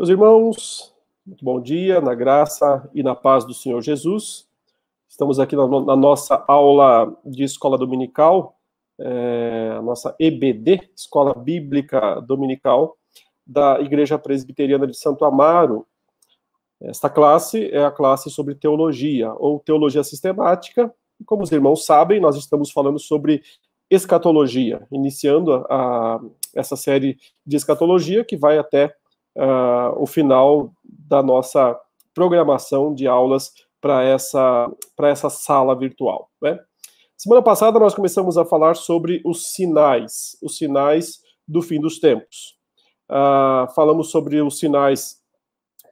Meus irmãos, muito bom dia, na graça e na paz do Senhor Jesus. Estamos aqui na, na nossa aula de escola dominical, é, a nossa EBD, Escola Bíblica Dominical, da Igreja Presbiteriana de Santo Amaro. Esta classe é a classe sobre teologia, ou teologia sistemática. E como os irmãos sabem, nós estamos falando sobre escatologia, iniciando a, a essa série de escatologia que vai até uh, o final da nossa programação de aulas para essa, essa sala virtual. Né? Semana passada nós começamos a falar sobre os sinais, os sinais do fim dos tempos. Uh, falamos sobre os sinais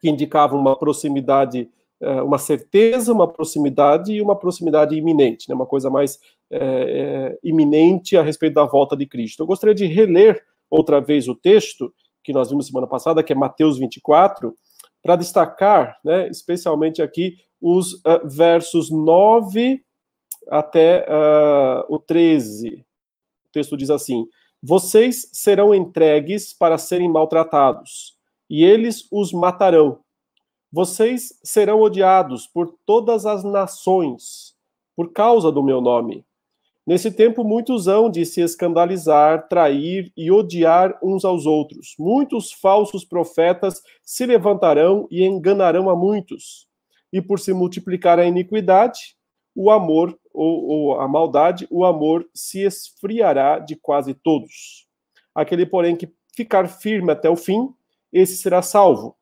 que indicavam uma proximidade, uh, uma certeza, uma proximidade e uma proximidade iminente, né? uma coisa mais é, é, iminente a respeito da volta de Cristo. Eu gostaria de reler outra vez o texto que nós vimos semana passada, que é Mateus 24, para destacar, né, especialmente aqui, os uh, versos 9 até uh, o 13. O texto diz assim: Vocês serão entregues para serem maltratados, e eles os matarão. Vocês serão odiados por todas as nações, por causa do meu nome. Nesse tempo, muitos hão de se escandalizar, trair e odiar uns aos outros. Muitos falsos profetas se levantarão e enganarão a muitos. E por se multiplicar a iniquidade, o amor ou, ou a maldade, o amor se esfriará de quase todos. Aquele, porém, que ficar firme até o fim, esse será salvo.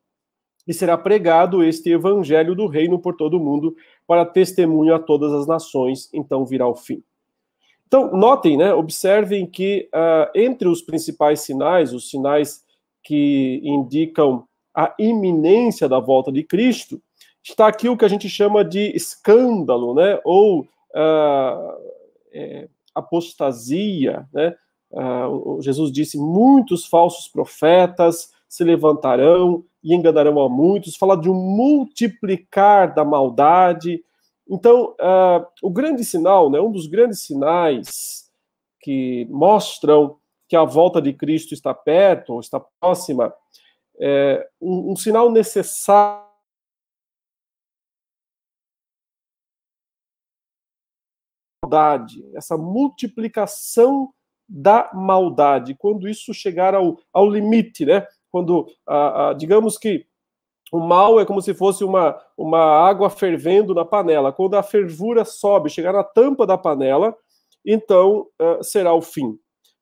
E será pregado este evangelho do reino por todo o mundo, para testemunho a todas as nações, então virá o fim. Então, notem, né, observem que uh, entre os principais sinais, os sinais que indicam a iminência da volta de Cristo, está aqui o que a gente chama de escândalo, né, ou uh, é, apostasia, né? Uh, Jesus disse: muitos falsos profetas se levantarão e enganarão a muitos. Fala de um multiplicar da maldade, então, uh, o grande sinal, né, um dos grandes sinais que mostram que a volta de Cristo está perto ou está próxima, é um, um sinal necessário essa multiplicação da maldade, quando isso chegar ao, ao limite, né? Quando, ah, ah, digamos que o mal é como se fosse uma, uma água fervendo na panela. Quando a fervura sobe, chegar na tampa da panela, então uh, será o fim.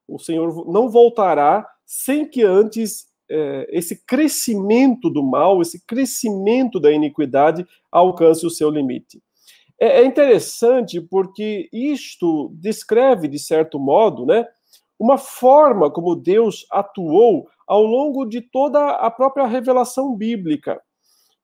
O Senhor não voltará sem que antes uh, esse crescimento do mal, esse crescimento da iniquidade alcance o seu limite. É, é interessante porque isto descreve, de certo modo, né, uma forma como Deus atuou ao longo de toda a própria revelação bíblica.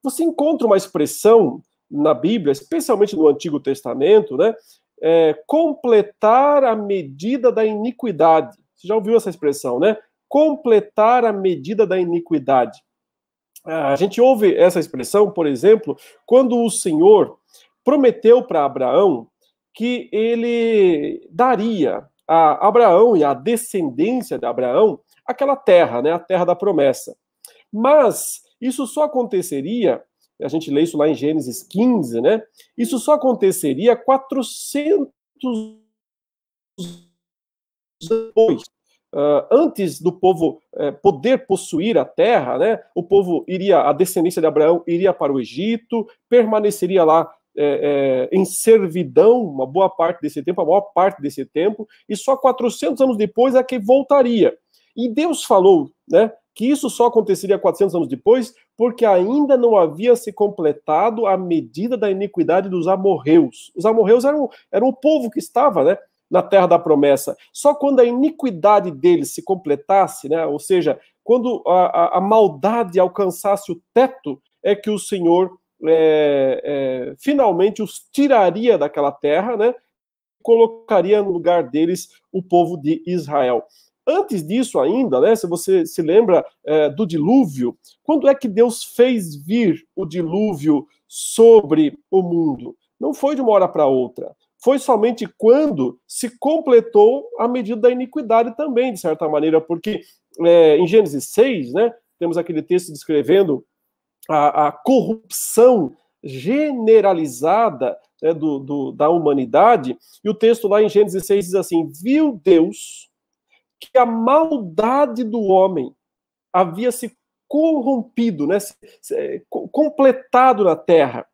Você encontra uma expressão na Bíblia, especialmente no Antigo Testamento, né? É, completar a medida da iniquidade. Você já ouviu essa expressão, né? Completar a medida da iniquidade. A gente ouve essa expressão, por exemplo, quando o Senhor prometeu para Abraão que ele daria a Abraão e a descendência de Abraão aquela terra, né, a terra da promessa. Mas isso só aconteceria, a gente lê isso lá em Gênesis 15, né? Isso só aconteceria 400 depois. Uh, antes do povo uh, poder possuir a terra, né, o povo iria, a descendência de Abraão iria para o Egito, permaneceria lá é, é, em servidão uma boa parte desse tempo, a maior parte desse tempo, e só 400 anos depois é que voltaria. E Deus falou, né, que isso só aconteceria 400 anos depois, porque ainda não havia se completado a medida da iniquidade dos amorreus. Os amorreus eram, eram o povo que estava, né, na terra da promessa. Só quando a iniquidade deles se completasse, né, ou seja, quando a, a, a maldade alcançasse o teto, é que o Senhor é, é, finalmente os tiraria daquela terra, né, colocaria no lugar deles o povo de Israel. Antes disso ainda, né, se você se lembra é, do dilúvio, quando é que Deus fez vir o dilúvio sobre o mundo? Não foi de uma hora para outra. Foi somente quando se completou a medida da iniquidade também, de certa maneira, porque é, em Gênesis 6, né, temos aquele texto descrevendo a, a corrupção generalizada né, do, do, da humanidade, e o texto lá em Gênesis 6 diz assim: Viu Deus que a maldade do homem havia se corrompido, né, se, se, completado na terra.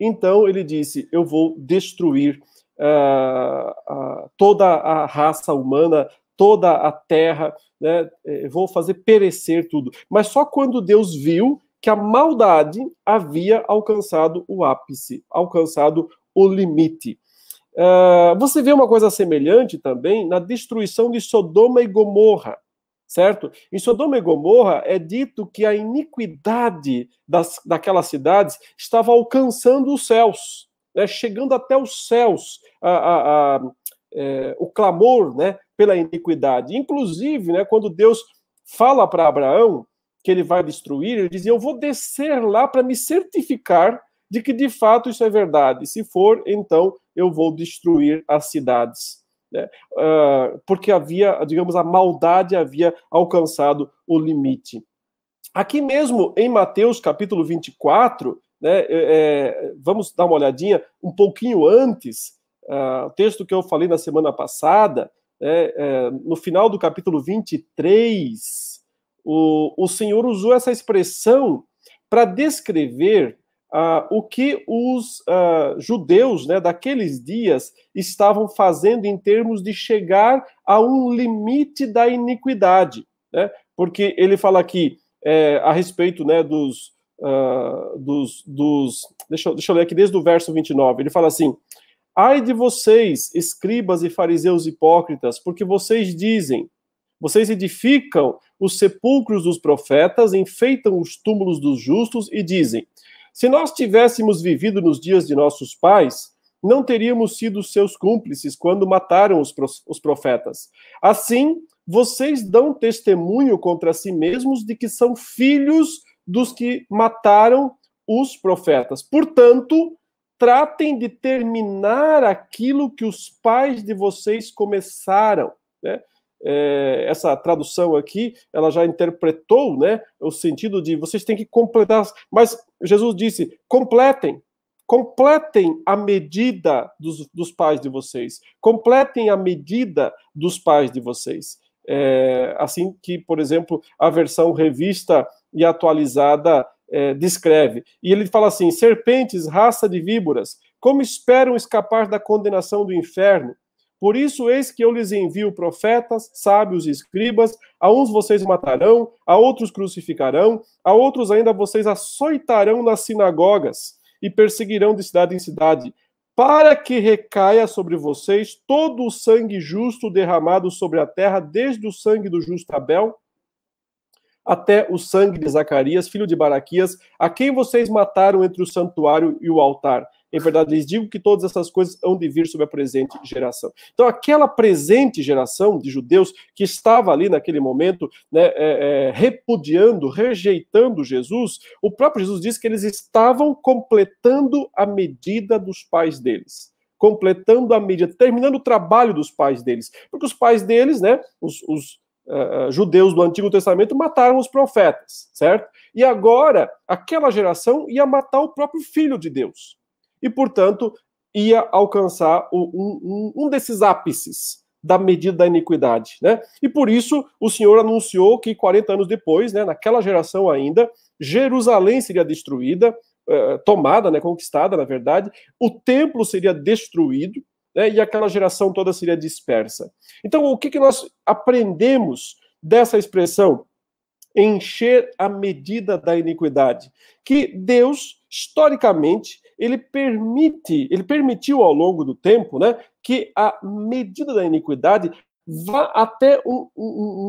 Então ele disse: Eu vou destruir uh, uh, toda a raça humana, toda a terra, né, eh, vou fazer perecer tudo. Mas só quando Deus viu que a maldade havia alcançado o ápice, alcançado o limite. Uh, você vê uma coisa semelhante também na destruição de Sodoma e Gomorra, certo? Em Sodoma e Gomorra é dito que a iniquidade das, daquelas cidades estava alcançando os céus, né, chegando até os céus, a, a, a, é, o clamor né, pela iniquidade. Inclusive, né, quando Deus fala para Abraão que ele vai destruir, ele dizia: Eu vou descer lá para me certificar de que de fato isso é verdade. Se for, então eu vou destruir as cidades. Né? Uh, porque havia, digamos, a maldade havia alcançado o limite. Aqui mesmo em Mateus capítulo 24, né, é, é, vamos dar uma olhadinha um pouquinho antes, uh, o texto que eu falei na semana passada, né, é, no final do capítulo 23, o, o Senhor usou essa expressão para descrever uh, o que os uh, judeus né, daqueles dias estavam fazendo em termos de chegar a um limite da iniquidade. Né? Porque ele fala aqui é, a respeito né, dos, uh, dos, dos deixa, deixa eu ler aqui desde o verso 29. Ele fala assim: Ai de vocês, escribas e fariseus hipócritas, porque vocês dizem vocês edificam os sepulcros dos profetas, enfeitam os túmulos dos justos e dizem: Se nós tivéssemos vivido nos dias de nossos pais, não teríamos sido seus cúmplices quando mataram os profetas. Assim, vocês dão testemunho contra si mesmos de que são filhos dos que mataram os profetas. Portanto, tratem de terminar aquilo que os pais de vocês começaram. Né? É, essa tradução aqui, ela já interpretou, né, o sentido de vocês têm que completar, mas Jesus disse, completem, completem a medida dos, dos pais de vocês, completem a medida dos pais de vocês. É, assim que, por exemplo, a versão revista e atualizada é, descreve. E ele fala assim: serpentes, raça de víboras, como esperam escapar da condenação do inferno? Por isso, eis que eu lhes envio profetas, sábios e escribas, a uns vocês matarão, a outros crucificarão, a outros ainda vocês açoitarão nas sinagogas e perseguirão de cidade em cidade, para que recaia sobre vocês todo o sangue justo derramado sobre a terra, desde o sangue do justo Abel até o sangue de Zacarias, filho de Baraquias, a quem vocês mataram entre o santuário e o altar. Em verdade, lhes digo que todas essas coisas hão de vir sobre a presente geração. Então, aquela presente geração de judeus que estava ali naquele momento, né, é, é, repudiando, rejeitando Jesus, o próprio Jesus disse que eles estavam completando a medida dos pais deles completando a medida, terminando o trabalho dos pais deles. Porque os pais deles, né, os, os uh, judeus do Antigo Testamento, mataram os profetas, certo? E agora, aquela geração ia matar o próprio filho de Deus e, portanto, ia alcançar um, um, um desses ápices da medida da iniquidade, né? E por isso o Senhor anunciou que 40 anos depois, né, naquela geração ainda, Jerusalém seria destruída, eh, tomada, né, conquistada, na verdade, o templo seria destruído, né, e aquela geração toda seria dispersa. Então, o que, que nós aprendemos dessa expressão? Encher a medida da iniquidade. Que Deus, historicamente, ele permite, ele permitiu ao longo do tempo, né, que a medida da iniquidade vá até um, um,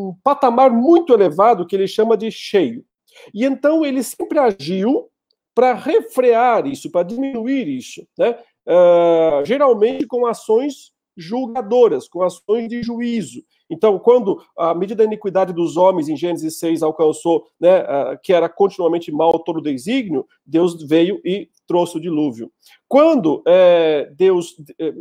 um patamar muito elevado que ele chama de cheio. E então ele sempre agiu para refrear isso, para diminuir isso, né? Uh, geralmente com ações julgadoras, com ações de juízo. Então, quando a medida da iniquidade dos homens em Gênesis 6 alcançou, né, que era continuamente mal todo o desígnio, Deus veio e trouxe o dilúvio. Quando é, Deus é,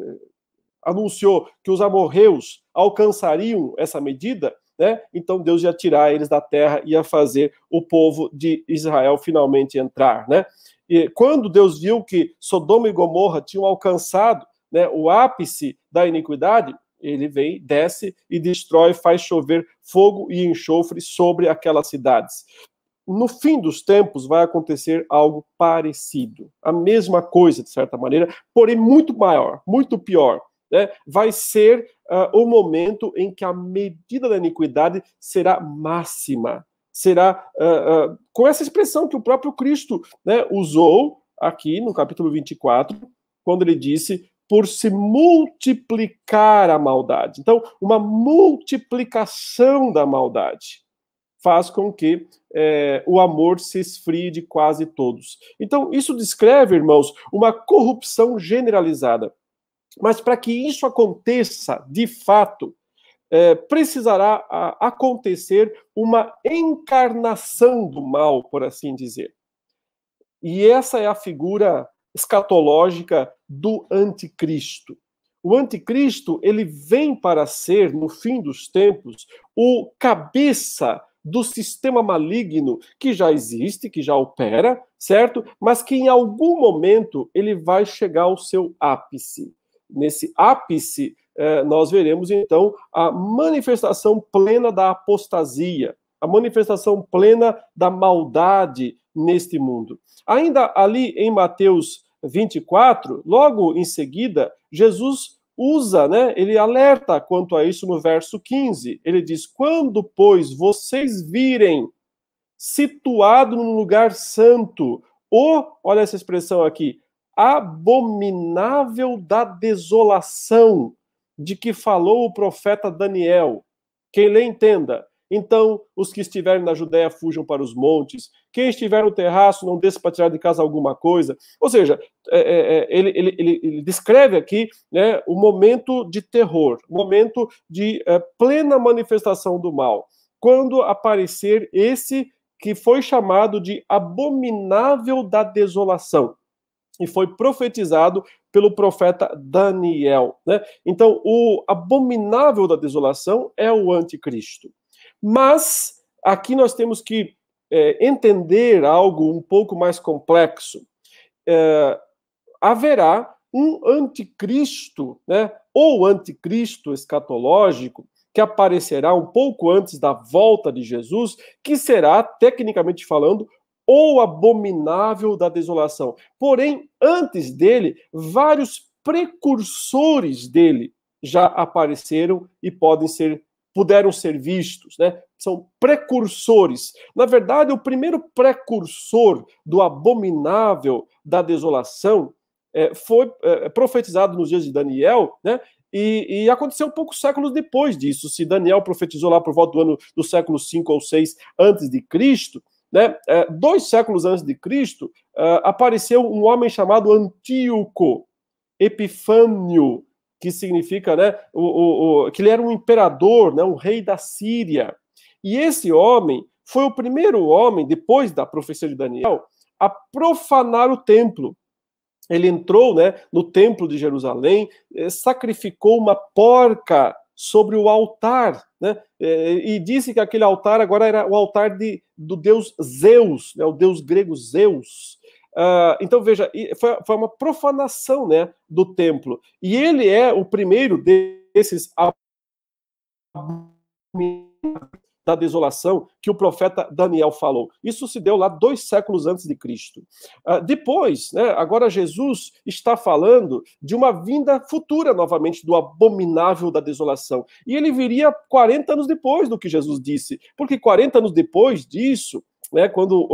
anunciou que os amorreus alcançariam essa medida, né? Então Deus ia tirar eles da terra e ia fazer o povo de Israel finalmente entrar, né? E quando Deus viu que Sodoma e Gomorra tinham alcançado né, o ápice da iniquidade, ele vem, desce e destrói, faz chover fogo e enxofre sobre aquelas cidades. No fim dos tempos vai acontecer algo parecido, a mesma coisa, de certa maneira, porém muito maior, muito pior. Né? Vai ser uh, o momento em que a medida da iniquidade será máxima, será uh, uh, com essa expressão que o próprio Cristo né, usou aqui no capítulo 24, quando ele disse: por se multiplicar a maldade. Então, uma multiplicação da maldade faz com que é, o amor se esfrie de quase todos. Então, isso descreve, irmãos, uma corrupção generalizada. Mas para que isso aconteça de fato, é, precisará a, acontecer uma encarnação do mal, por assim dizer. E essa é a figura escatológica do anticristo. O anticristo, ele vem para ser, no fim dos tempos, o cabeça do sistema maligno que já existe, que já opera, certo? Mas que em algum momento ele vai chegar ao seu ápice. Nesse ápice, eh, nós veremos então a manifestação plena da apostasia, a manifestação plena da maldade neste mundo. Ainda ali em Mateus 24, logo em seguida, Jesus usa, né? Ele alerta quanto a isso no verso 15. Ele diz: "Quando, pois, vocês virem situado num lugar santo, o, olha essa expressão aqui, abominável da desolação, de que falou o profeta Daniel. Quem lê entenda. Então, os que estiverem na Judéia fujam para os montes. Quem estiver no terraço, não desça para tirar de casa alguma coisa. Ou seja, é, é, é ele, ele, ele, descreve aqui né, o momento de terror, momento de é, plena manifestação do mal. Quando aparecer esse que foi chamado de abominável da desolação e foi profetizado pelo profeta Daniel. Né? Então, o abominável da desolação é o anticristo. Mas aqui nós temos que é, entender algo um pouco mais complexo. É, haverá um anticristo, né, ou anticristo escatológico, que aparecerá um pouco antes da volta de Jesus, que será, tecnicamente falando, o abominável da desolação. Porém, antes dele, vários precursores dele já apareceram e podem ser puderam ser vistos, né? São precursores. Na verdade, o primeiro precursor do abominável da desolação é, foi é, profetizado nos dias de Daniel, né? E, e, aconteceu poucos séculos depois disso. Se Daniel profetizou lá por volta do ano do século 5 ou 6 antes de Cristo, né? É, dois séculos antes de Cristo, é, apareceu um homem chamado Antíoco Epifânio, que significa, né, o, o, o, que ele era um imperador, né, um rei da Síria. E esse homem foi o primeiro homem, depois da profecia de Daniel, a profanar o templo. Ele entrou né, no templo de Jerusalém, eh, sacrificou uma porca sobre o altar, né, eh, e disse que aquele altar agora era o altar de, do deus Zeus, né, o deus grego Zeus. Uh, então, veja, foi, foi, uma profanação né, do templo. E ele é o primeiro desses da desolação que o profeta Daniel falou. Isso se deu lá dois séculos antes de Cristo. Uh, depois, né, agora Jesus está falando de uma vinda futura novamente do abominável da desolação. E ele viria 40 anos depois do que Jesus disse, porque 40 anos depois disso, né, quando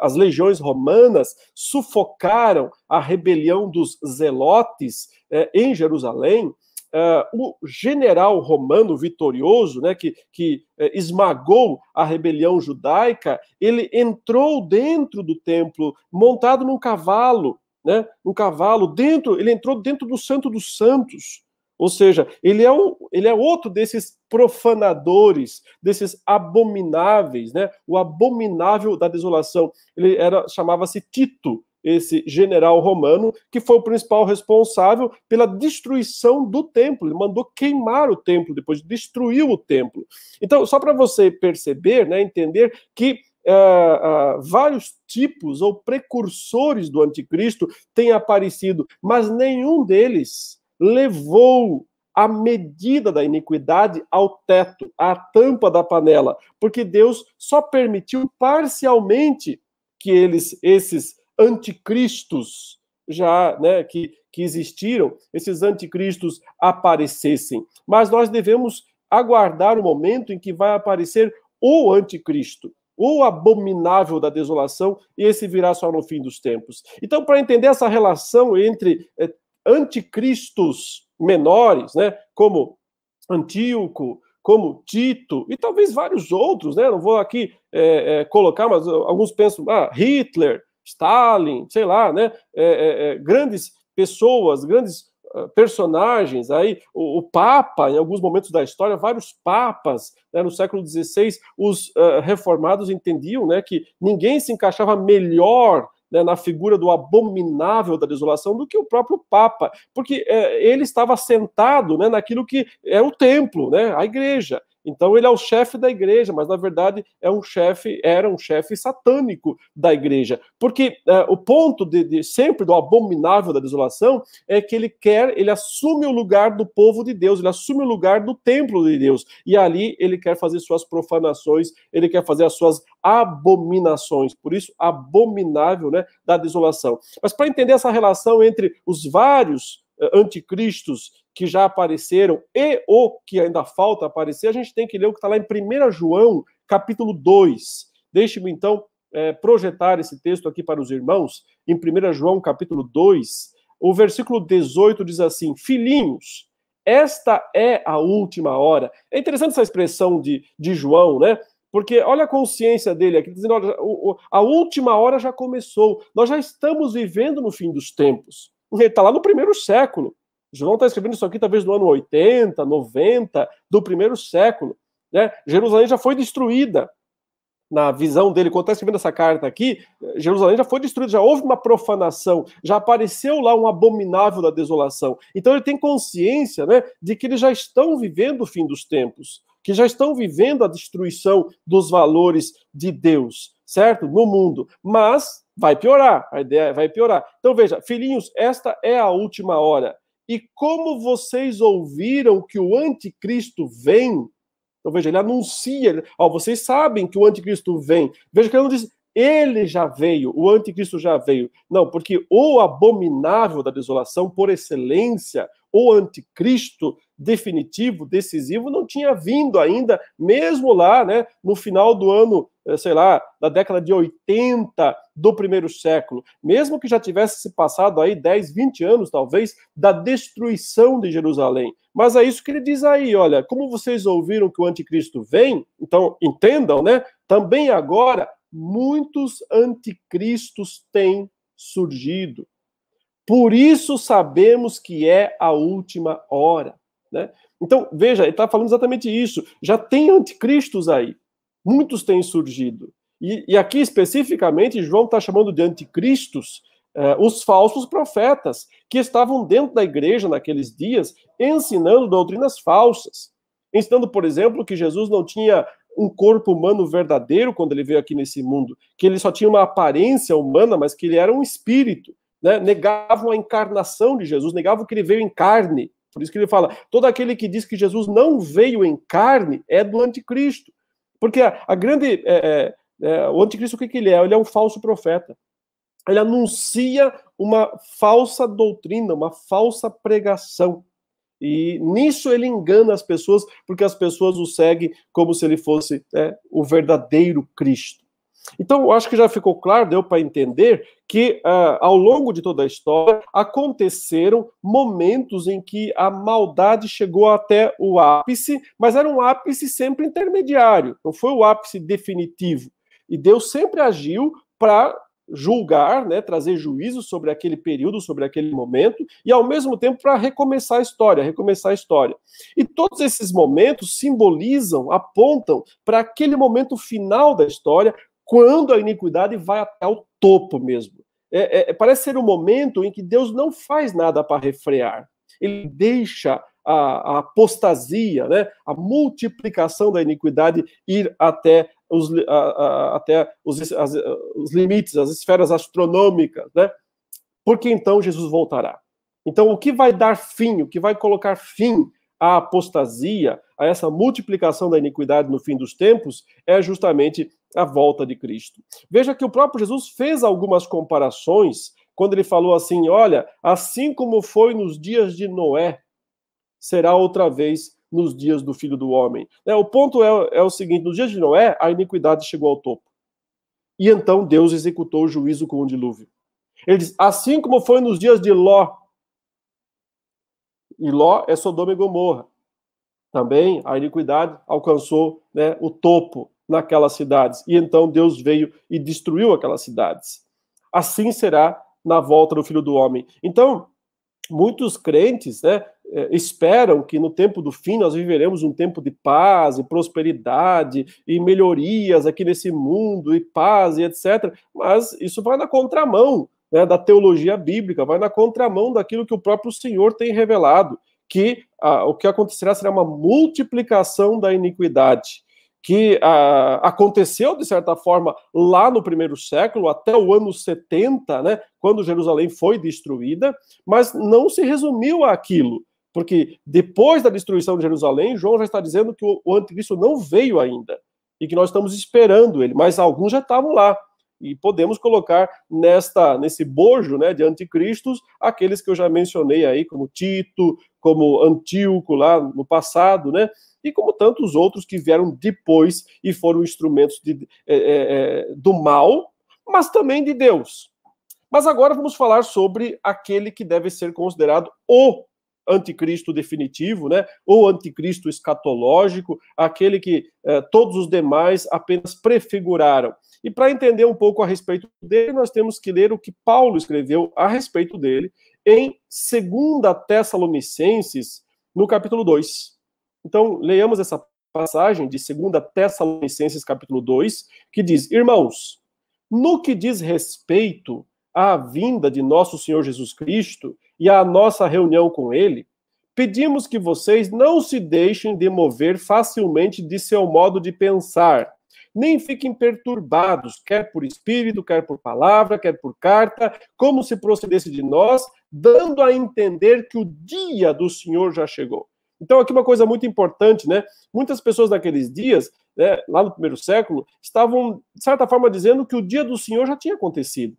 as legiões romanas sufocaram a rebelião dos zelotes uh, em Jerusalém, uh, o general romano vitorioso, né, que, que eh, esmagou a rebelião judaica, ele entrou dentro do templo montado num cavalo, né, um cavalo dentro, ele entrou dentro do Santo dos Santos. Ou seja, ele é, um, ele é outro desses profanadores, desses abomináveis, né? O abominável da desolação. Ele era chamava-se Tito, esse general romano, que foi o principal responsável pela destruição do templo. Ele mandou queimar o templo, depois destruiu o templo. Então, só para você perceber, né, entender que Uh, uh, vários tipos ou precursores do anticristo têm aparecido, mas nenhum deles levou a medida da iniquidade ao teto, à tampa da panela, porque Deus só permitiu parcialmente que eles, esses anticristos, já, né, que, que existiram, esses anticristos aparecessem. Mas nós devemos aguardar o momento em que vai aparecer o anticristo, o abominável da desolação, e esse virá só no fim dos tempos. Então, para entender essa relação entre é, anticristos menores, né, como Antíoco, como Tito e talvez vários outros, né? Não vou aqui é, é, colocar, mas alguns pensam, ah, Hitler, Stalin, sei lá, né? É, é, é grandes pessoas, grandes uh, personagens. Aí o, o, Papa, em alguns momentos da história, vários papas né, no século XVI, os uh, reformados entendiam, né, que ninguém se encaixava melhor né, na figura do abominável da desolação do que o próprio Papa, porque é, ele estava sentado né, naquilo que é o templo, né, a igreja. Então ele é o chefe da igreja, mas na verdade é um chefe, era um chefe satânico da igreja, porque é, o ponto de, de, sempre do abominável da desolação é que ele quer, ele assume o lugar do povo de Deus, ele assume o lugar do templo de Deus. E ali ele quer fazer suas profanações, ele quer fazer as suas abominações, por isso abominável, né, da desolação. Mas para entender essa relação entre os vários uh, anticristos que já apareceram e o que ainda falta aparecer, a gente tem que ler o que está lá em 1 João, capítulo 2. Deixe-me então é, projetar esse texto aqui para os irmãos, em 1 João, capítulo 2. O versículo 18 diz assim: Filhinhos, esta é a última hora. É interessante essa expressão de, de João, né? Porque olha a consciência dele aqui, dizendo: olha, a última hora já começou, nós já estamos vivendo no fim dos tempos. Ele está lá no primeiro século. João está escrevendo isso aqui talvez no ano 80, 90 do primeiro século. Né? Jerusalém já foi destruída. Na visão dele, quando está escrevendo essa carta aqui, Jerusalém já foi destruída, já houve uma profanação, já apareceu lá um abominável da desolação. Então ele tem consciência né, de que eles já estão vivendo o fim dos tempos, que já estão vivendo a destruição dos valores de Deus, certo? No mundo. Mas vai piorar, a ideia vai piorar. Então veja, filhinhos, esta é a última hora. E como vocês ouviram que o anticristo vem, então veja, ele anuncia, ó, vocês sabem que o anticristo vem. Veja que ele não diz, ele já veio, o anticristo já veio. Não, porque o abominável da desolação, por excelência, o anticristo definitivo, decisivo, não tinha vindo ainda, mesmo lá, né, no final do ano, eh, sei lá, da década de 80 do primeiro século, mesmo que já tivesse se passado aí 10, 20 anos, talvez, da destruição de Jerusalém. Mas é isso que ele diz aí, olha, como vocês ouviram que o anticristo vem, então entendam, né, também agora muitos anticristos têm surgido. Por isso sabemos que é a última hora. Né? Então, veja, ele está falando exatamente isso. Já tem anticristos aí. Muitos têm surgido. E, e aqui, especificamente, João está chamando de anticristos eh, os falsos profetas, que estavam dentro da igreja naqueles dias, ensinando doutrinas falsas. Ensinando, por exemplo, que Jesus não tinha um corpo humano verdadeiro quando ele veio aqui nesse mundo, que ele só tinha uma aparência humana, mas que ele era um espírito né, negavam a encarnação de Jesus, negavam que ele veio em carne. Por isso que ele fala: todo aquele que diz que Jesus não veio em carne é do anticristo. Porque a, a grande. É, é, é, o anticristo, o que, que ele é? Ele é um falso profeta. Ele anuncia uma falsa doutrina, uma falsa pregação. E nisso ele engana as pessoas, porque as pessoas o seguem como se ele fosse é, o verdadeiro Cristo. Então, eu acho que já ficou claro, deu para entender que uh, ao longo de toda a história aconteceram momentos em que a maldade chegou até o ápice, mas era um ápice sempre intermediário, não foi o ápice definitivo. E Deus sempre agiu para julgar, né, trazer juízo sobre aquele período, sobre aquele momento, e ao mesmo tempo para recomeçar a história, recomeçar a história. E todos esses momentos simbolizam, apontam para aquele momento final da história, quando a iniquidade vai até o topo mesmo. é, é, parece ser um momento em que Deus não faz nada para refrear. Ele deixa a, a apostasia, né, a multiplicação da iniquidade ir até os, a, a, até os, as, os limites, as esferas astronômicas, né? Porque então Jesus voltará. Então, o que vai dar fim, o que vai colocar fim à apostasia, a essa multiplicação da iniquidade no fim dos tempos, é justamente a volta de Cristo. Veja que o próprio Jesus fez algumas comparações quando ele falou assim: olha, assim como foi nos dias de Noé, será outra vez nos dias do filho do homem. É, o ponto é, é o seguinte: nos dias de Noé, a iniquidade chegou ao topo. E então Deus executou o juízo com o dilúvio. Ele diz: assim como foi nos dias de Ló, e Ló é Sodoma e Gomorra. Também a iniquidade alcançou né, o topo naquelas cidades. E então Deus veio e destruiu aquelas cidades. Assim será na volta do Filho do Homem. Então, muitos crentes né, eh, esperam que no tempo do fim nós viveremos um tempo de paz e prosperidade e melhorias aqui nesse mundo e paz e etc. Mas isso vai na contramão né, da teologia bíblica, vai na contramão daquilo que o próprio Senhor tem revelado, que ah, o que acontecerá será uma multiplicação da iniquidade, que ah, aconteceu, de certa forma, lá no primeiro século, até o ano 70, né, quando Jerusalém foi destruída, mas não se resumiu àquilo, porque depois da destruição de Jerusalém, João já está dizendo que o, o anticristo não veio ainda, e que nós estamos esperando ele, mas alguns já estavam lá e podemos colocar nesta nesse bojo né, de anticristos aqueles que eu já mencionei aí, como Tito, como Antíoco lá no passado, né? E como tantos outros que vieram depois e foram instrumentos de, é, é, é do mal, mas também de Deus. Mas agora vamos falar sobre aquele que deve ser considerado o anticristo definitivo, né? Ou anticristo escatológico, aquele que eh, todos os demais apenas prefiguraram. E para entender um pouco a respeito dele, nós temos que ler o que Paulo escreveu a respeito dele em 2 Tessalonicenses, no capítulo 2. Então, leiamos essa passagem de 2 Tessalonicenses, capítulo 2, que diz: Irmãos, no que diz respeito à vinda de nosso Senhor Jesus Cristo e à nossa reunião com ele, pedimos que vocês não se deixem demover facilmente de seu modo de pensar nem fiquem perturbados, quer por espírito, quer por palavra, quer por carta, como se procedesse de nós, dando a entender que o dia do Senhor já chegou. Então, aqui uma coisa muito importante, né? Muitas pessoas naqueles dias, né, lá no primeiro século, estavam, de certa forma, dizendo que o dia do Senhor já tinha acontecido.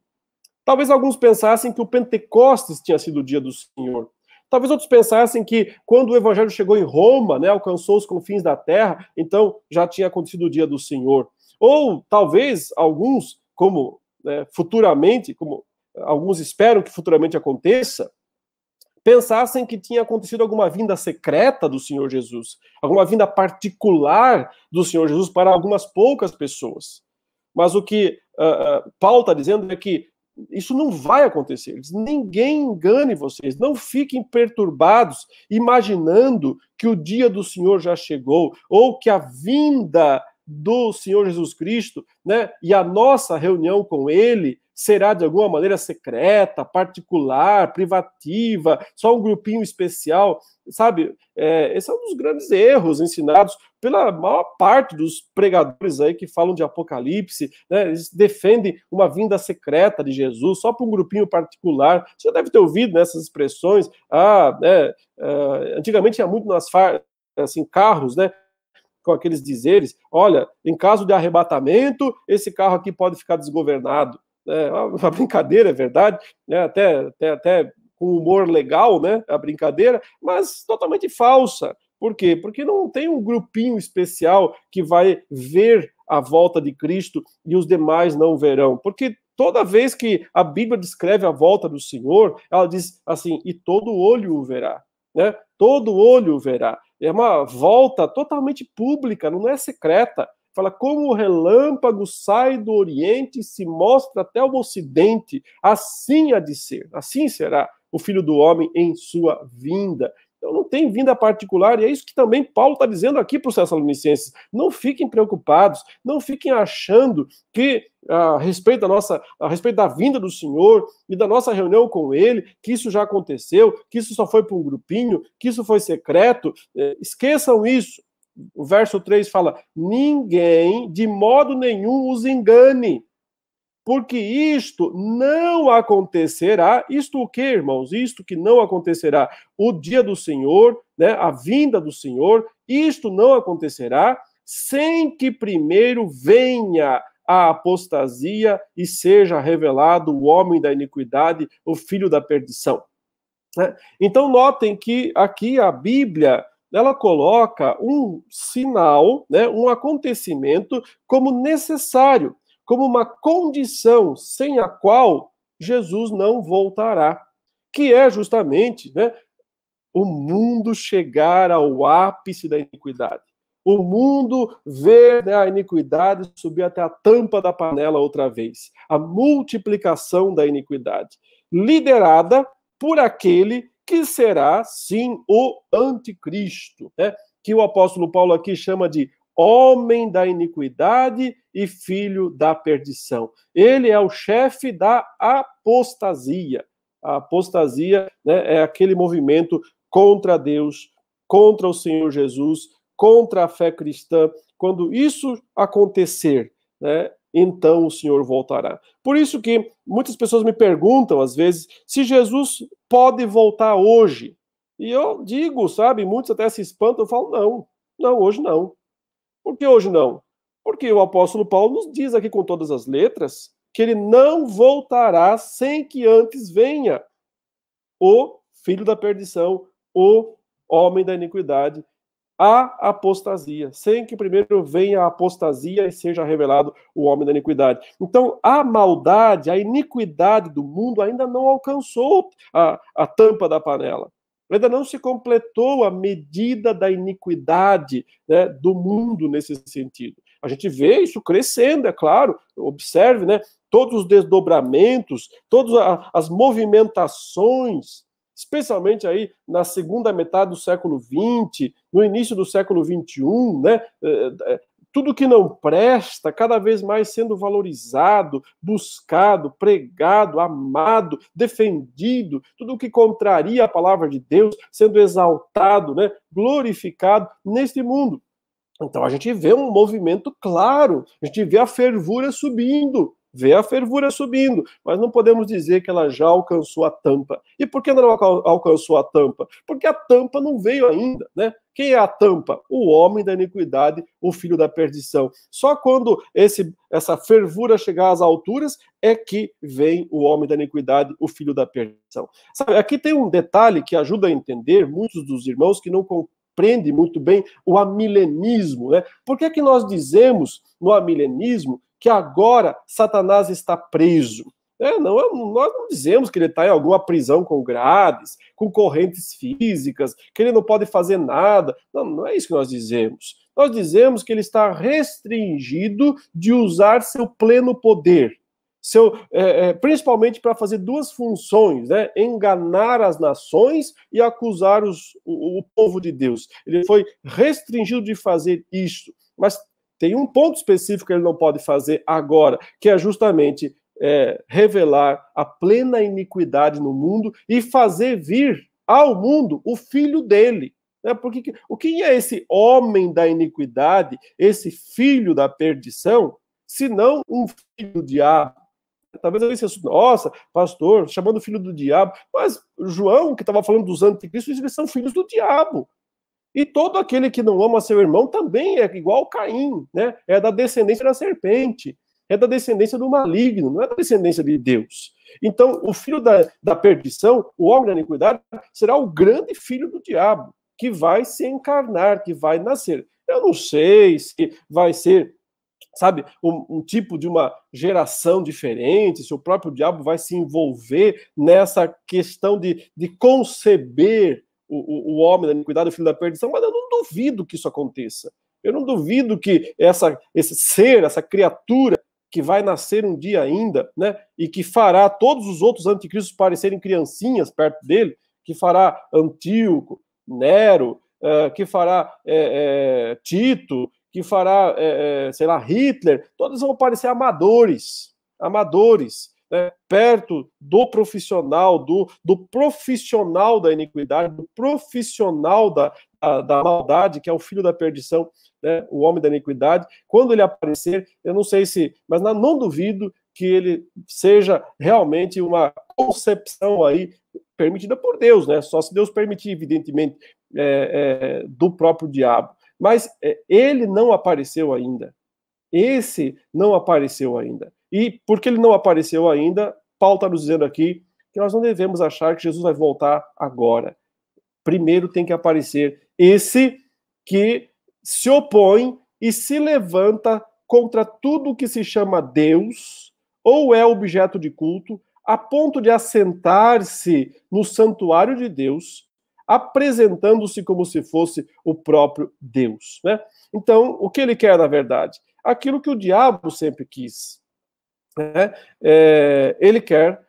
Talvez alguns pensassem que o Pentecostes tinha sido o dia do Senhor. Talvez outros pensassem que quando o evangelho chegou em Roma, né, alcançou os confins da terra, então já tinha acontecido o dia do Senhor. Ou talvez alguns, como né, futuramente, como alguns esperam que futuramente aconteça, pensassem que tinha acontecido alguma vinda secreta do Senhor Jesus, alguma vinda particular do Senhor Jesus para algumas poucas pessoas. Mas o que uh, uh, Paulo está dizendo é que isso não vai acontecer. Ninguém engane vocês. Não fiquem perturbados, imaginando que o dia do Senhor já chegou, ou que a vinda do Senhor Jesus Cristo, né, e a nossa reunião com Ele será de alguma maneira secreta, particular, privativa, só um grupinho especial, sabe? É, esse é um dos grandes erros ensinados pela maior parte dos pregadores aí que falam de Apocalipse, né? Eles defendem uma vinda secreta de Jesus só para um grupinho particular. Você já deve ter ouvido nessas expressões. Ah, né? Uh, antigamente tinha muito nas assim carros, né? Com aqueles dizeres: olha, em caso de arrebatamento, esse carro aqui pode ficar desgovernado é uma brincadeira, é verdade, né? até, até, até com humor legal, né? A brincadeira, mas totalmente falsa. Por quê? Porque não tem um grupinho especial que vai ver a volta de Cristo e os demais não verão. Porque toda vez que a Bíblia descreve a volta do Senhor, ela diz assim: e todo olho o verá. Né? Todo olho o verá. É uma volta totalmente pública, não é secreta. Fala como o relâmpago sai do Oriente e se mostra até o Ocidente, assim há de ser, assim será o Filho do Homem em sua vinda. Então não tem vinda particular, e é isso que também Paulo está dizendo aqui para os Tessalonicenses. Não fiquem preocupados, não fiquem achando que a respeito da nossa, a respeito da vinda do Senhor e da nossa reunião com Ele, que isso já aconteceu, que isso só foi para um grupinho, que isso foi secreto. É, esqueçam isso. O verso 3 fala: ninguém de modo nenhum os engane porque isto não acontecerá. Isto o que, irmãos? Isto que não acontecerá. O dia do Senhor, né, a vinda do Senhor, isto não acontecerá sem que primeiro venha a apostasia e seja revelado o homem da iniquidade, o filho da perdição. Né? Então, notem que aqui a Bíblia ela coloca um sinal, né, um acontecimento como necessário como uma condição sem a qual Jesus não voltará, que é justamente né, o mundo chegar ao ápice da iniquidade. O mundo ver né, a iniquidade subir até a tampa da panela outra vez. A multiplicação da iniquidade, liderada por aquele que será, sim, o anticristo, né? que o apóstolo Paulo aqui chama de homem da iniquidade e filho da perdição. Ele é o chefe da apostasia. A apostasia né, é aquele movimento contra Deus, contra o Senhor Jesus, contra a fé cristã. Quando isso acontecer, né, então o Senhor voltará. Por isso que muitas pessoas me perguntam, às vezes, se Jesus pode voltar hoje. E eu digo, sabe, muitos até se espantam, eu falo, não, não, hoje não. Por que hoje não? Porque o apóstolo Paulo nos diz aqui com todas as letras que ele não voltará sem que antes venha o filho da perdição, o homem da iniquidade, a apostasia, sem que primeiro venha a apostasia e seja revelado o homem da iniquidade. Então, a maldade, a iniquidade do mundo ainda não alcançou a, a tampa da panela. Ainda não se completou a medida da iniquidade né, do mundo nesse sentido. A gente vê isso crescendo, é claro. Observe, né? Todos os desdobramentos, todas as movimentações, especialmente aí na segunda metade do século XX, no início do século XXI, né? Tudo que não presta, cada vez mais sendo valorizado, buscado, pregado, amado, defendido, tudo que contraria a palavra de Deus sendo exaltado, né, glorificado neste mundo. Então a gente vê um movimento claro, a gente vê a fervura subindo, vê a fervura subindo, mas não podemos dizer que ela já alcançou a tampa. E por que não alcançou a tampa? Porque a tampa não veio ainda, né? Quem é a tampa? O homem da iniquidade, o filho da perdição. Só quando esse, essa fervura chegar às alturas é que vem o homem da iniquidade, o filho da perdição. Sabe, aqui tem um detalhe que ajuda a entender muitos dos irmãos que não compreendem muito bem o amilenismo, né? Por que, que nós dizemos no amilenismo que agora Satanás está preso. É, não, nós não dizemos que ele está em alguma prisão com grades, com correntes físicas, que ele não pode fazer nada. Não, não é isso que nós dizemos. Nós dizemos que ele está restringido de usar seu pleno poder, seu, é, é, principalmente para fazer duas funções, né? enganar as nações e acusar os, o, o povo de Deus. Ele foi restringido de fazer isso. Mas tem um ponto específico que ele não pode fazer agora, que é justamente é, revelar a plena iniquidade no mundo e fazer vir ao mundo o filho dele. Né? Porque o que é esse homem da iniquidade, esse filho da perdição, senão um filho do diabo? Talvez eu disse, nossa, pastor, chamando o filho do diabo. Mas João, que estava falando dos anticristos, eles são filhos do diabo. E todo aquele que não ama seu irmão também é igual Caim, né? É da descendência da serpente, é da descendência do maligno, não é da descendência de Deus. Então, o filho da, da perdição, o homem da iniquidade, será o grande filho do diabo, que vai se encarnar, que vai nascer. Eu não sei se vai ser, sabe, um, um tipo de uma geração diferente, se o próprio diabo vai se envolver nessa questão de, de conceber o, o, homem da iniquidade, o filho da perdição, mas eu não duvido que isso aconteça. Eu não duvido que essa, esse ser, essa criatura que vai nascer um dia ainda, né, e que fará todos os outros anticristos parecerem criancinhas perto dele, que fará Antíoco, Nero, uh, que fará é, é, Tito, que fará, é, sei lá, Hitler, todos vão parecer amadores, amadores, né, perto do profissional, do, do profissional da iniquidade, do profissional da, da, da, maldade, que é o filho da perdição, né, o homem da iniquidade. Quando ele aparecer, eu não sei se, mas não duvido que ele seja realmente uma concepção aí permitida por Deus, né? Só se Deus permitir, evidentemente, é, é, do próprio diabo. Mas é, ele não apareceu ainda. Esse não apareceu ainda. E porque ele não apareceu ainda, Paulo está nos dizendo aqui que nós não devemos achar que Jesus vai voltar agora. Primeiro tem que aparecer esse que se opõe e se levanta contra tudo que se chama Deus ou é objeto de culto, a ponto de assentar-se no santuário de Deus, apresentando-se como se fosse o próprio Deus. Né? Então, o que ele quer, na verdade? Aquilo que o diabo sempre quis. Né? É, ele quer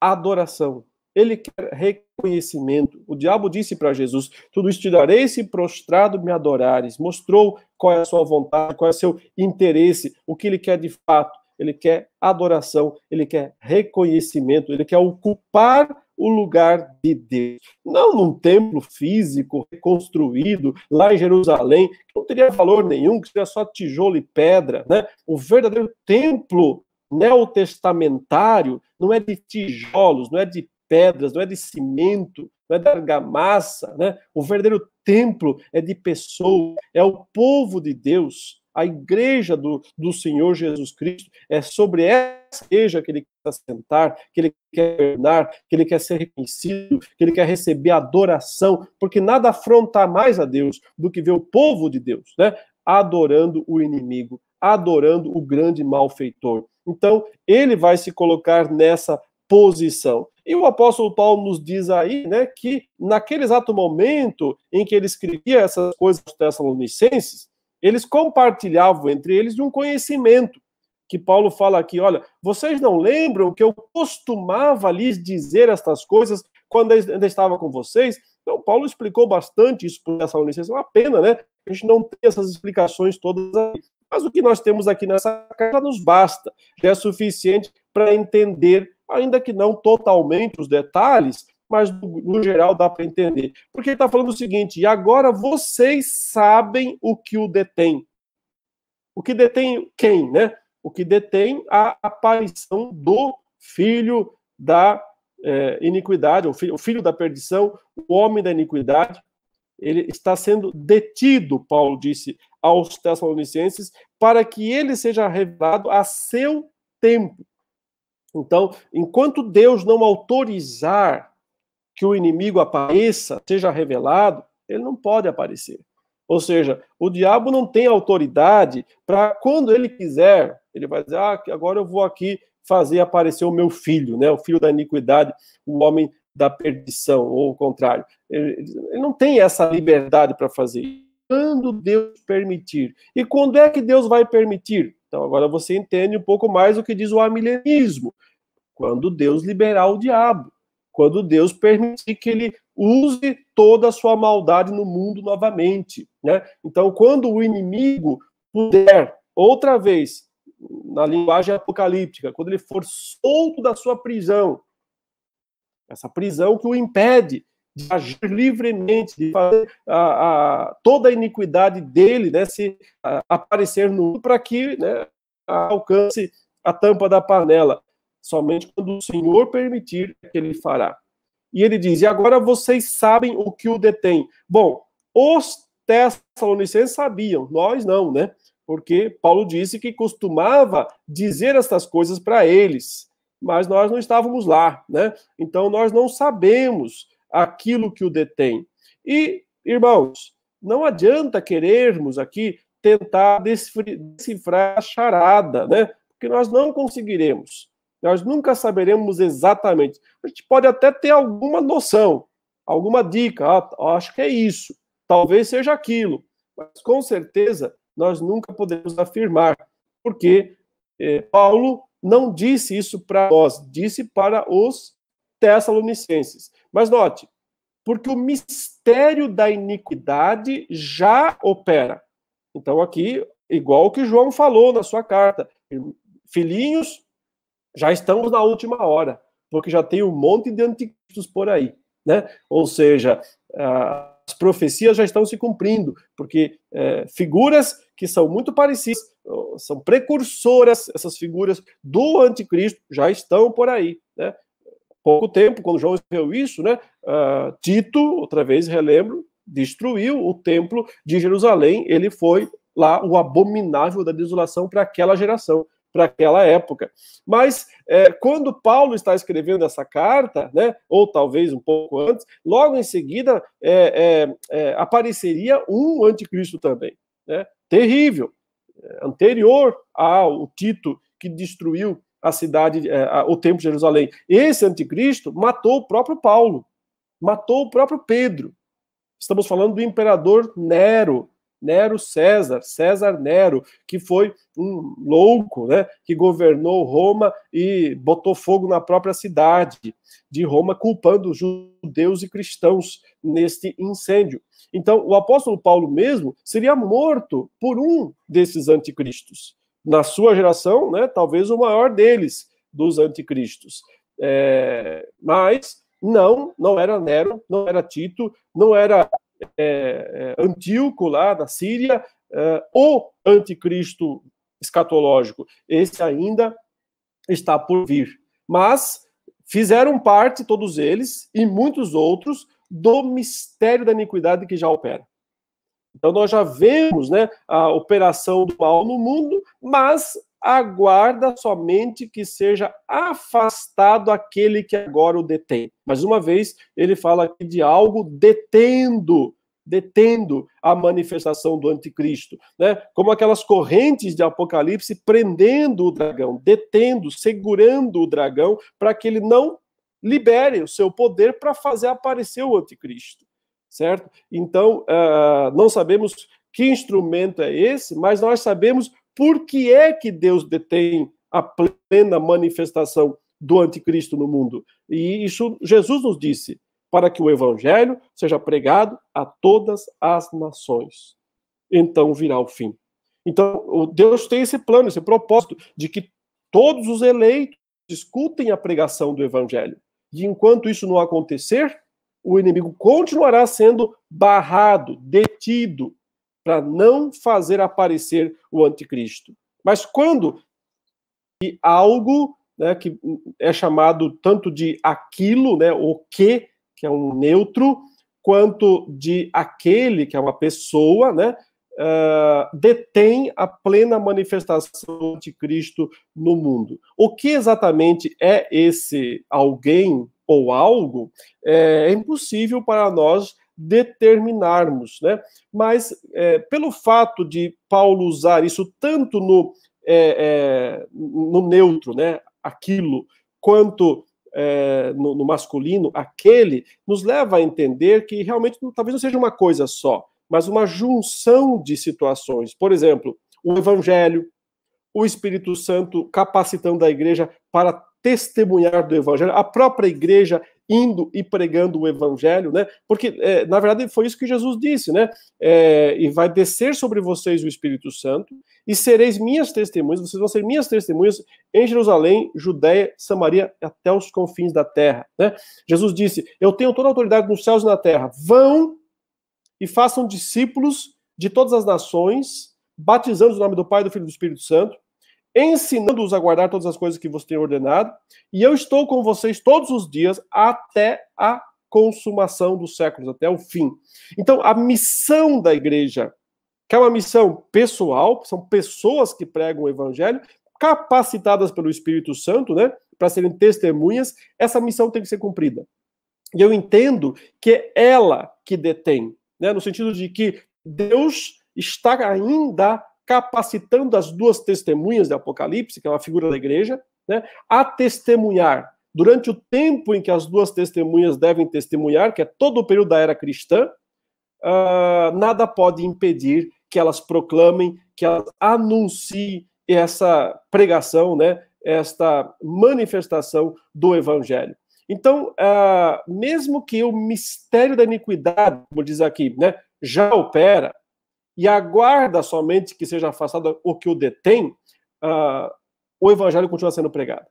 adoração, ele quer reconhecimento. O diabo disse para Jesus: Tudo isso te darei se prostrado me adorares. Mostrou qual é a sua vontade, qual é o seu interesse, o que ele quer de fato. Ele quer adoração, ele quer reconhecimento, ele quer ocupar o lugar de Deus. Não num templo físico reconstruído lá em Jerusalém, que não teria valor nenhum, que seria só tijolo e pedra. Né? O verdadeiro templo neotestamentário não é de tijolos, não é de pedras, não é de cimento, não é de argamassa, né? O verdadeiro templo é de pessoas, é o povo de Deus, a igreja do, do Senhor Jesus Cristo, é sobre essa igreja que ele quer sentar, que ele quer governar, que ele quer ser reconhecido, que ele quer receber adoração, porque nada afronta mais a Deus do que ver o povo de Deus, né? Adorando o inimigo, adorando o grande malfeitor. Então, ele vai se colocar nessa posição. E o apóstolo Paulo nos diz aí, né, que naquele exato momento em que ele escrevia essas coisas aos Tessalonicenses, eles compartilhavam entre eles de um conhecimento que Paulo fala aqui, olha, vocês não lembram que eu costumava lhes dizer estas coisas quando ainda estava com vocês? Então, Paulo explicou bastante isso para os Tessalonicenses, é uma pena, né? A gente não tem essas explicações todas aí. Mas o que nós temos aqui nessa carta nos basta, já é suficiente para entender, ainda que não totalmente os detalhes, mas no geral dá para entender. Porque ele está falando o seguinte: e agora vocês sabem o que o detém. O que detém quem, né? O que detém a aparição do filho da é, iniquidade, o filho, o filho da perdição, o homem da iniquidade, ele está sendo detido, Paulo disse aos Tessalonicenses, para que ele seja revelado a seu tempo. Então, enquanto Deus não autorizar que o inimigo apareça, seja revelado, ele não pode aparecer. Ou seja, o diabo não tem autoridade para, quando ele quiser, ele vai dizer: ah, agora eu vou aqui fazer aparecer o meu filho, né? o filho da iniquidade, o homem da perdição, ou o contrário. Ele, ele não tem essa liberdade para fazer. Quando Deus permitir. E quando é que Deus vai permitir? Então, agora você entende um pouco mais o que diz o amilenismo. Quando Deus liberar o diabo. Quando Deus permitir que ele use toda a sua maldade no mundo novamente. Né? Então, quando o inimigo puder, outra vez, na linguagem apocalíptica, quando ele for solto da sua prisão, essa prisão que o impede de agir livremente, de fazer a, a toda a iniquidade dele né, se a, aparecer no para que né, alcance a tampa da panela. Somente quando o Senhor permitir que ele fará. E ele diz: E agora vocês sabem o que o detém. Bom, os Tessalonicenses sabiam, nós não, né? Porque Paulo disse que costumava dizer estas coisas para eles mas nós não estávamos lá, né? Então nós não sabemos aquilo que o detém. E, irmãos, não adianta querermos aqui tentar decifrar a charada, né? Porque nós não conseguiremos. Nós nunca saberemos exatamente. A gente pode até ter alguma noção, alguma dica. Ah, acho que é isso. Talvez seja aquilo. Mas com certeza nós nunca podemos afirmar, porque eh, Paulo não disse isso para nós, disse para os Tessalonicenses. Mas note, Porque o mistério da iniquidade já opera. Então, aqui, igual que João falou na sua carta, filhinhos, já estamos na última hora, porque já tem um monte de anticristos por aí, né? Ou seja, as profecias já estão se cumprindo, porque é, figuras que são muito parecidas, são precursoras, essas figuras do anticristo já estão por aí, né? Pouco tempo, quando João escreveu isso, né? Uh, Tito, outra vez relembro, destruiu o templo de Jerusalém, ele foi lá o abominável da desolação para aquela geração para aquela época. Mas é, quando Paulo está escrevendo essa carta, né, ou talvez um pouco antes, logo em seguida é, é, é apareceria um anticristo também, né, terrível, anterior ao Tito que destruiu a cidade, é, o templo de Jerusalém. Esse anticristo matou o próprio Paulo, matou o próprio Pedro. Estamos falando do imperador Nero, Nero César, César Nero, que foi um louco, né, que governou Roma e botou fogo na própria cidade de Roma, culpando judeus e cristãos neste incêndio. Então, o apóstolo Paulo mesmo seria morto por um desses anticristos. Na sua geração, né, talvez o maior deles, dos anticristos. É, mas não, não era Nero, não era Tito, não era é, é, Antíoco lá da Síria, é, o anticristo escatológico. Esse ainda está por vir. Mas fizeram parte, todos eles, e muitos outros, do mistério da iniquidade que já opera. Então nós já vemos né, a operação do mal no mundo, mas aguarda somente que seja afastado aquele que agora o detém. Mais uma vez, ele fala aqui de algo detendo, detendo a manifestação do anticristo, né? Como aquelas correntes de Apocalipse prendendo o dragão, detendo, segurando o dragão para que ele não libere o seu poder para fazer aparecer o anticristo, certo? Então, uh, não sabemos que instrumento é esse, mas nós sabemos por que é que Deus detém a plena manifestação do anticristo no mundo? E isso Jesus nos disse, para que o evangelho seja pregado a todas as nações. Então virá o fim. Então, Deus tem esse plano, esse propósito de que todos os eleitos escutem a pregação do evangelho. E enquanto isso não acontecer, o inimigo continuará sendo barrado, detido, para não fazer aparecer o anticristo. Mas quando algo né, que é chamado tanto de aquilo, né, o que, que é um neutro, quanto de aquele, que é uma pessoa, né, uh, detém a plena manifestação do anticristo no mundo. O que exatamente é esse alguém ou algo é impossível para nós determinarmos, né? Mas é, pelo fato de Paulo usar isso tanto no, é, é, no neutro, né? Aquilo, quanto é, no, no, masculino, aquele, nos leva a entender que realmente talvez não seja uma coisa só, mas uma junção de situações. Por exemplo, o Evangelho, o Espírito Santo capacitando a igreja para testemunhar do Evangelho, a própria igreja indo e pregando o evangelho, né? Porque, é, na verdade, foi isso que Jesus disse, né? É, e vai descer sobre vocês o Espírito Santo, e sereis minhas testemunhas, vocês vão ser minhas testemunhas em Jerusalém, Judéia, Samaria, até os confins da terra, né? Jesus disse: Eu tenho toda a autoridade nos céus e na terra. Vão e façam discípulos de todas as nações, batizando o nome do Pai, do Filho e do Espírito Santo, ensinando-os a guardar todas as coisas que vos tenho ordenado, e eu estou com vocês todos os dias até a consumação dos séculos, até o fim. Então, a missão da igreja, que é uma missão pessoal, são pessoas que pregam o evangelho, capacitadas pelo Espírito Santo, né, para serem testemunhas, essa missão tem que ser cumprida. E eu entendo que é ela que detém, né, no sentido de que Deus está ainda capacitando as duas testemunhas de Apocalipse, que é uma figura da igreja, né, a testemunhar durante o tempo em que as duas testemunhas devem testemunhar, que é todo o período da era cristã, uh, nada pode impedir que elas proclamem, que elas anunciem essa pregação, né, esta manifestação do evangelho. Então, uh, mesmo que o mistério da iniquidade, como diz aqui, né, já opera e aguarda somente que seja afastado o que o detém, uh, o evangelho continua sendo pregado.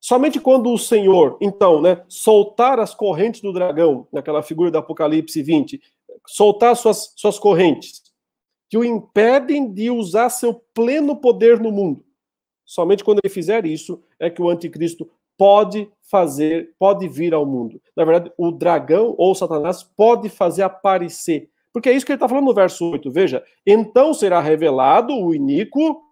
Somente quando o Senhor, então, né, soltar as correntes do dragão, naquela figura do Apocalipse 20, soltar suas, suas correntes, que o impedem de usar seu pleno poder no mundo. Somente quando ele fizer isso é que o anticristo pode fazer, pode vir ao mundo. Na verdade, o dragão ou Satanás pode fazer aparecer. Porque é isso que ele está falando no verso 8. Veja, então será revelado o iníquo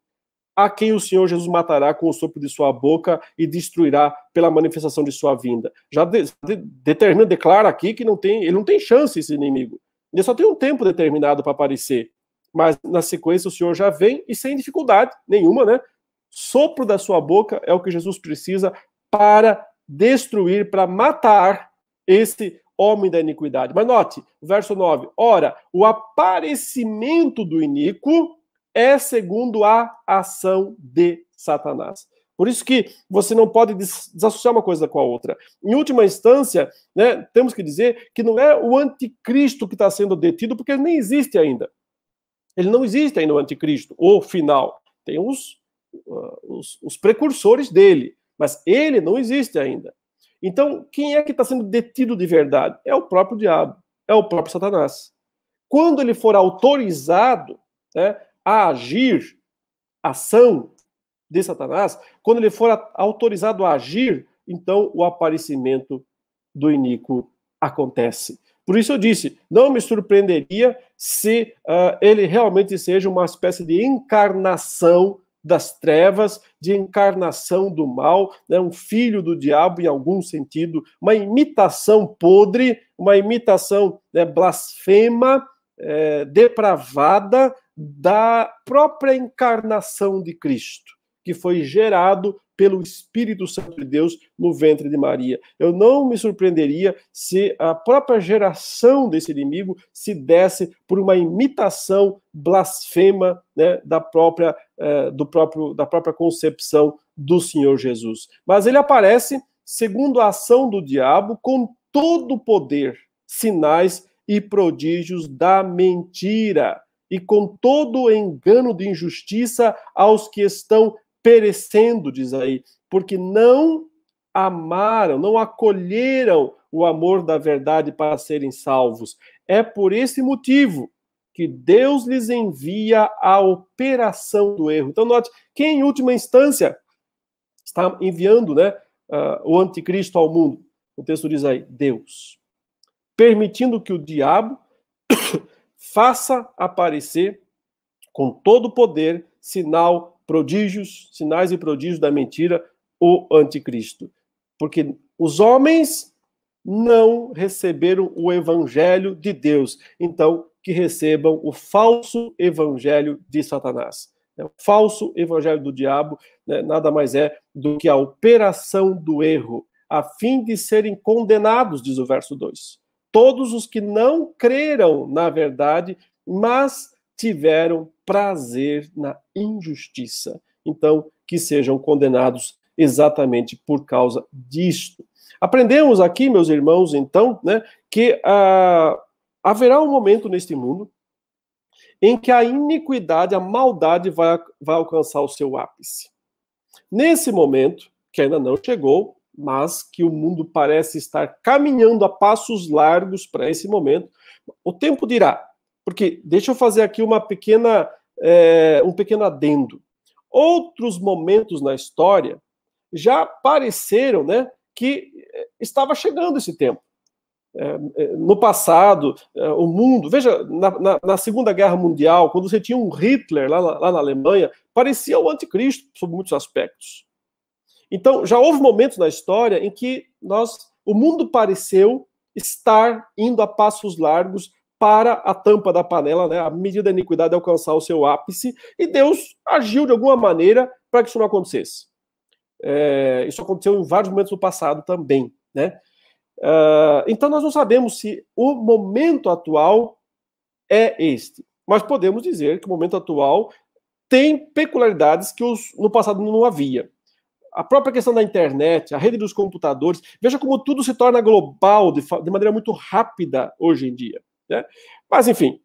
a quem o Senhor Jesus matará com o sopro de sua boca e destruirá pela manifestação de sua vinda. Já de, de, determina, declara aqui que não tem, ele não tem chance esse inimigo. Ele só tem um tempo determinado para aparecer. Mas na sequência o Senhor já vem e sem dificuldade nenhuma, né? Sopro da sua boca é o que Jesus precisa para destruir, para matar esse homem da iniquidade. Mas note, verso 9: Ora, o aparecimento do iníquo é segundo a ação de Satanás. Por isso que você não pode desassociar uma coisa com a outra. Em última instância, né, temos que dizer que não é o anticristo que está sendo detido, porque ele nem existe ainda. Ele não existe ainda o anticristo, o final. Tem os, uh, os, os precursores dele, mas ele não existe ainda. Então, quem é que está sendo detido de verdade? É o próprio diabo, é o próprio Satanás. Quando ele for autorizado, né, a agir, ação de Satanás, quando ele for autorizado a agir, então o aparecimento do iníquo acontece. Por isso eu disse, não me surpreenderia se uh, ele realmente seja uma espécie de encarnação das trevas, de encarnação do mal, né, um filho do diabo em algum sentido, uma imitação podre, uma imitação né, blasfema, é, depravada da própria encarnação de Cristo, que foi gerado pelo Espírito Santo de Deus no ventre de Maria. Eu não me surpreenderia se a própria geração desse inimigo se desse por uma imitação blasfema né, da própria eh, do próprio da própria concepção do Senhor Jesus. Mas ele aparece segundo a ação do diabo com todo o poder, sinais e prodígios da mentira e com todo o engano de injustiça aos que estão perecendo, diz aí, porque não amaram, não acolheram o amor da verdade para serem salvos. É por esse motivo que Deus lhes envia a operação do erro. Então, note que, em última instância, está enviando né, uh, o anticristo ao mundo. O texto diz aí: Deus. Permitindo que o diabo faça aparecer com todo o poder, sinal, prodígios, sinais e prodígios da mentira, o anticristo. Porque os homens não receberam o evangelho de Deus, então que recebam o falso evangelho de Satanás. É, o falso evangelho do diabo né, nada mais é do que a operação do erro, a fim de serem condenados, diz o verso 2 todos os que não creram na verdade, mas tiveram prazer na injustiça. Então, que sejam condenados exatamente por causa disto. Aprendemos aqui, meus irmãos, então, né, que ah, haverá um momento neste mundo em que a iniquidade, a maldade vai, vai alcançar o seu ápice. Nesse momento, que ainda não chegou, mas que o mundo parece estar caminhando a passos largos para esse momento. O tempo dirá, porque deixa eu fazer aqui uma pequena, é, um pequeno adendo. Outros momentos na história já pareceram, né, que é, estava chegando esse tempo. É, é, no passado, é, o mundo, veja, na, na, na, Segunda Guerra Mundial, quando você tinha um Hitler lá, lá na Alemanha, parecia o anticristo sob muitos aspectos. Então, já houve momentos na história em que nós, o mundo pareceu estar indo a passos largos para a tampa da panela, né, a medida da iniquidade alcançar o seu ápice, e Deus agiu de alguma maneira para que isso não acontecesse. É, isso aconteceu em vários momentos do passado também, né? Uh, então nós não sabemos se o momento atual é este, mas podemos dizer que o momento atual tem peculiaridades que os, no passado não havia. a própria questão da internet, a rede dos computadores, veja como tudo se torna global de, de maneira muito rápida hoje em dia. Né? Mas, enfim,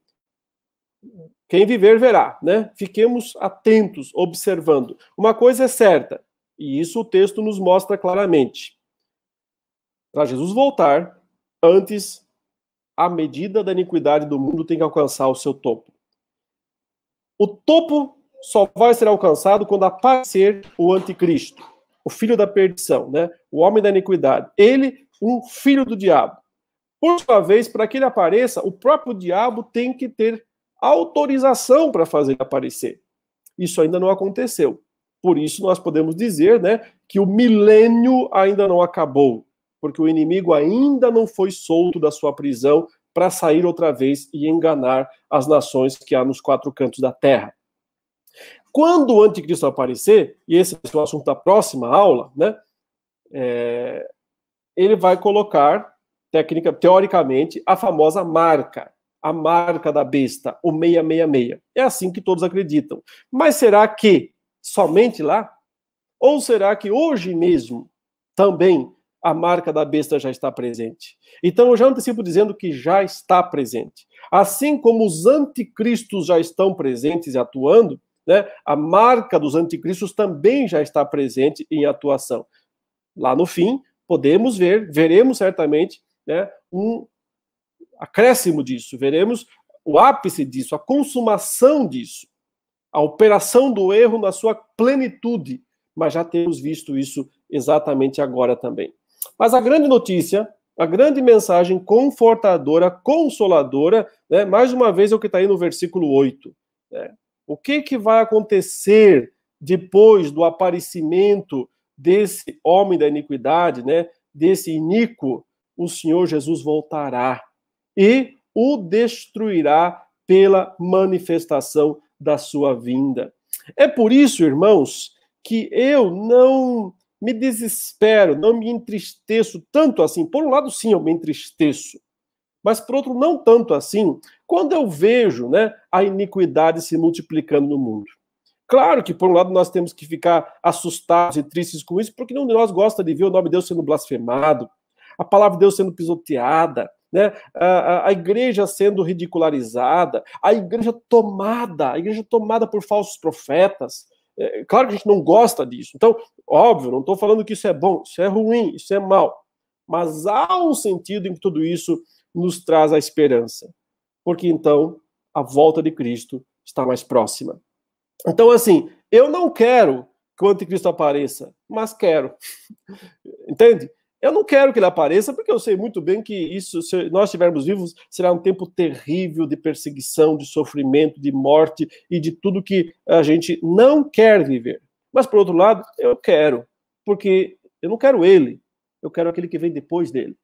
quem viver verá, né? Fiquemos atentos, observando. Uma coisa é certa, e isso o texto nos mostra claramente. Para Jesus voltar, antes a medida da iniquidade do mundo tem que alcançar o seu topo. O topo só vai ser alcançado quando aparecer o anticristo, o filho da perdição, né? O homem da iniquidade. Ele, um filho do diabo. Por sua vez, para que ele apareça, o próprio diabo tem que ter autorização para fazer aparecer. Isso ainda não aconteceu. Por isso nós podemos dizer, né, que o milênio ainda não acabou, porque o inimigo ainda não foi solto da sua prisão para sair outra vez e enganar as nações que há nos quatro cantos da terra. Quando o anticristo aparecer, e esse é o assunto da próxima aula, né, é, ele vai colocar, técnica, teoricamente, a famosa marca a marca da besta, o 666. É assim que todos acreditam. Mas será que somente lá? Ou será que hoje mesmo também a marca da besta já está presente? Então eu já antecipo dizendo que já está presente. Assim como os anticristos já estão presentes e atuando, né, a marca dos anticristos também já está presente em atuação. Lá no fim, podemos ver, veremos certamente, né, um acréscimo disso, veremos o ápice disso, a consumação disso, a operação do erro na sua plenitude, mas já temos visto isso exatamente agora também. Mas a grande notícia, a grande mensagem confortadora, consoladora, né, mais uma vez é o que está aí no versículo 8. Né? O que, que vai acontecer depois do aparecimento desse homem da iniquidade, né, desse iníquo? O Senhor Jesus voltará e o destruirá pela manifestação da sua vinda. É por isso, irmãos, que eu não me desespero, não me entristeço tanto assim. Por um lado, sim, eu me entristeço, mas por outro, não tanto assim, quando eu vejo né, a iniquidade se multiplicando no mundo. Claro que, por um lado, nós temos que ficar assustados e tristes com isso, porque nenhum de nós gosta de ver o nome de Deus sendo blasfemado, a palavra de Deus sendo pisoteada, né? A, a, igreja sendo ridicularizada, a igreja tomada, a igreja tomada por falsos profetas. É, claro que a gente não gosta disso. Então, óbvio, não estou falando que isso é bom, isso é ruim, isso é mal. Mas há um sentido em que tudo isso nos traz a esperança. Porque então a volta de Cristo está mais próxima. Então, assim, eu não quero que o anticristo apareça, mas quero. Entende? Eu não quero que ele apareça, porque eu sei muito bem que isso, se nós estivermos vivos, será um tempo terrível de perseguição, de sofrimento, de morte e de tudo que a gente não quer viver. Mas, por outro lado, eu quero, porque eu não quero ele, eu quero aquele que vem depois dele.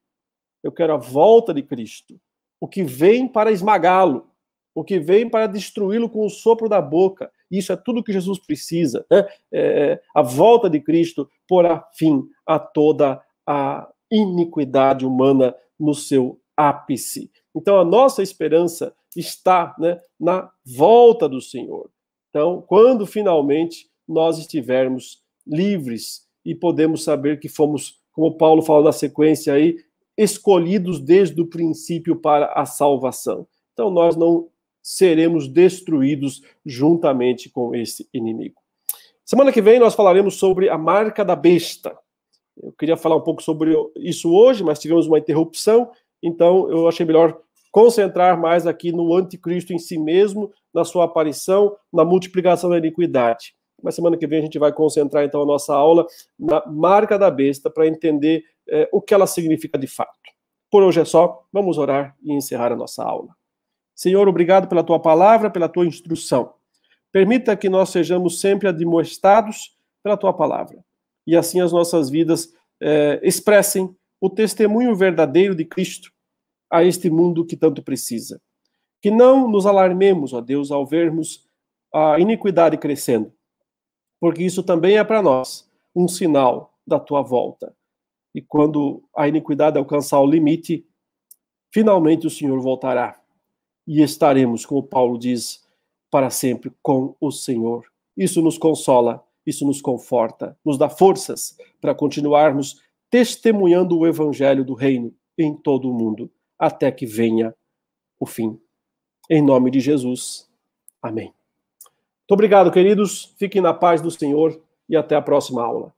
Eu quero a volta de Cristo, o que vem para esmagá-lo, o que vem para destruí-lo com o sopro da boca. Isso é tudo que Jesus precisa. Né? É, a volta de Cristo porá fim a toda a iniquidade humana no seu ápice. Então, a nossa esperança está né, na volta do Senhor. Então, quando finalmente nós estivermos livres e podemos saber que fomos, como Paulo fala na sequência aí, escolhidos desde o princípio para a salvação. Então, nós não seremos destruídos juntamente com esse inimigo. Semana que vem nós falaremos sobre a marca da besta. Eu queria falar um pouco sobre isso hoje, mas tivemos uma interrupção, então eu achei melhor concentrar mais aqui no anticristo em si mesmo, na sua aparição, na multiplicação da iniquidade. Mas semana que vem a gente vai concentrar então a nossa aula na marca da besta para entender é, o que ela significa de fato. Por hoje é só, vamos orar e encerrar a nossa aula. Senhor, obrigado pela tua palavra, pela tua instrução. Permita que nós sejamos sempre admoestados pela tua palavra e assim as nossas vidas é, expressem o testemunho verdadeiro de Cristo a este mundo que tanto precisa. Que não nos alarmemos, ó Deus, ao vermos a iniquidade crescendo, porque isso também é para nós um sinal da tua volta. E quando a iniquidade alcançar o limite, finalmente o Senhor voltará e estaremos, como Paulo diz, para sempre com o Senhor. Isso nos consola Isso nos conforta, nos dá forças para continuarmos testemunhando o evangelho do reino em todo o mundo, até que venha o fim. Em nome de Jesus. Amém. Muito obrigado, queridos. Fiquem na paz do Senhor e até a próxima aula.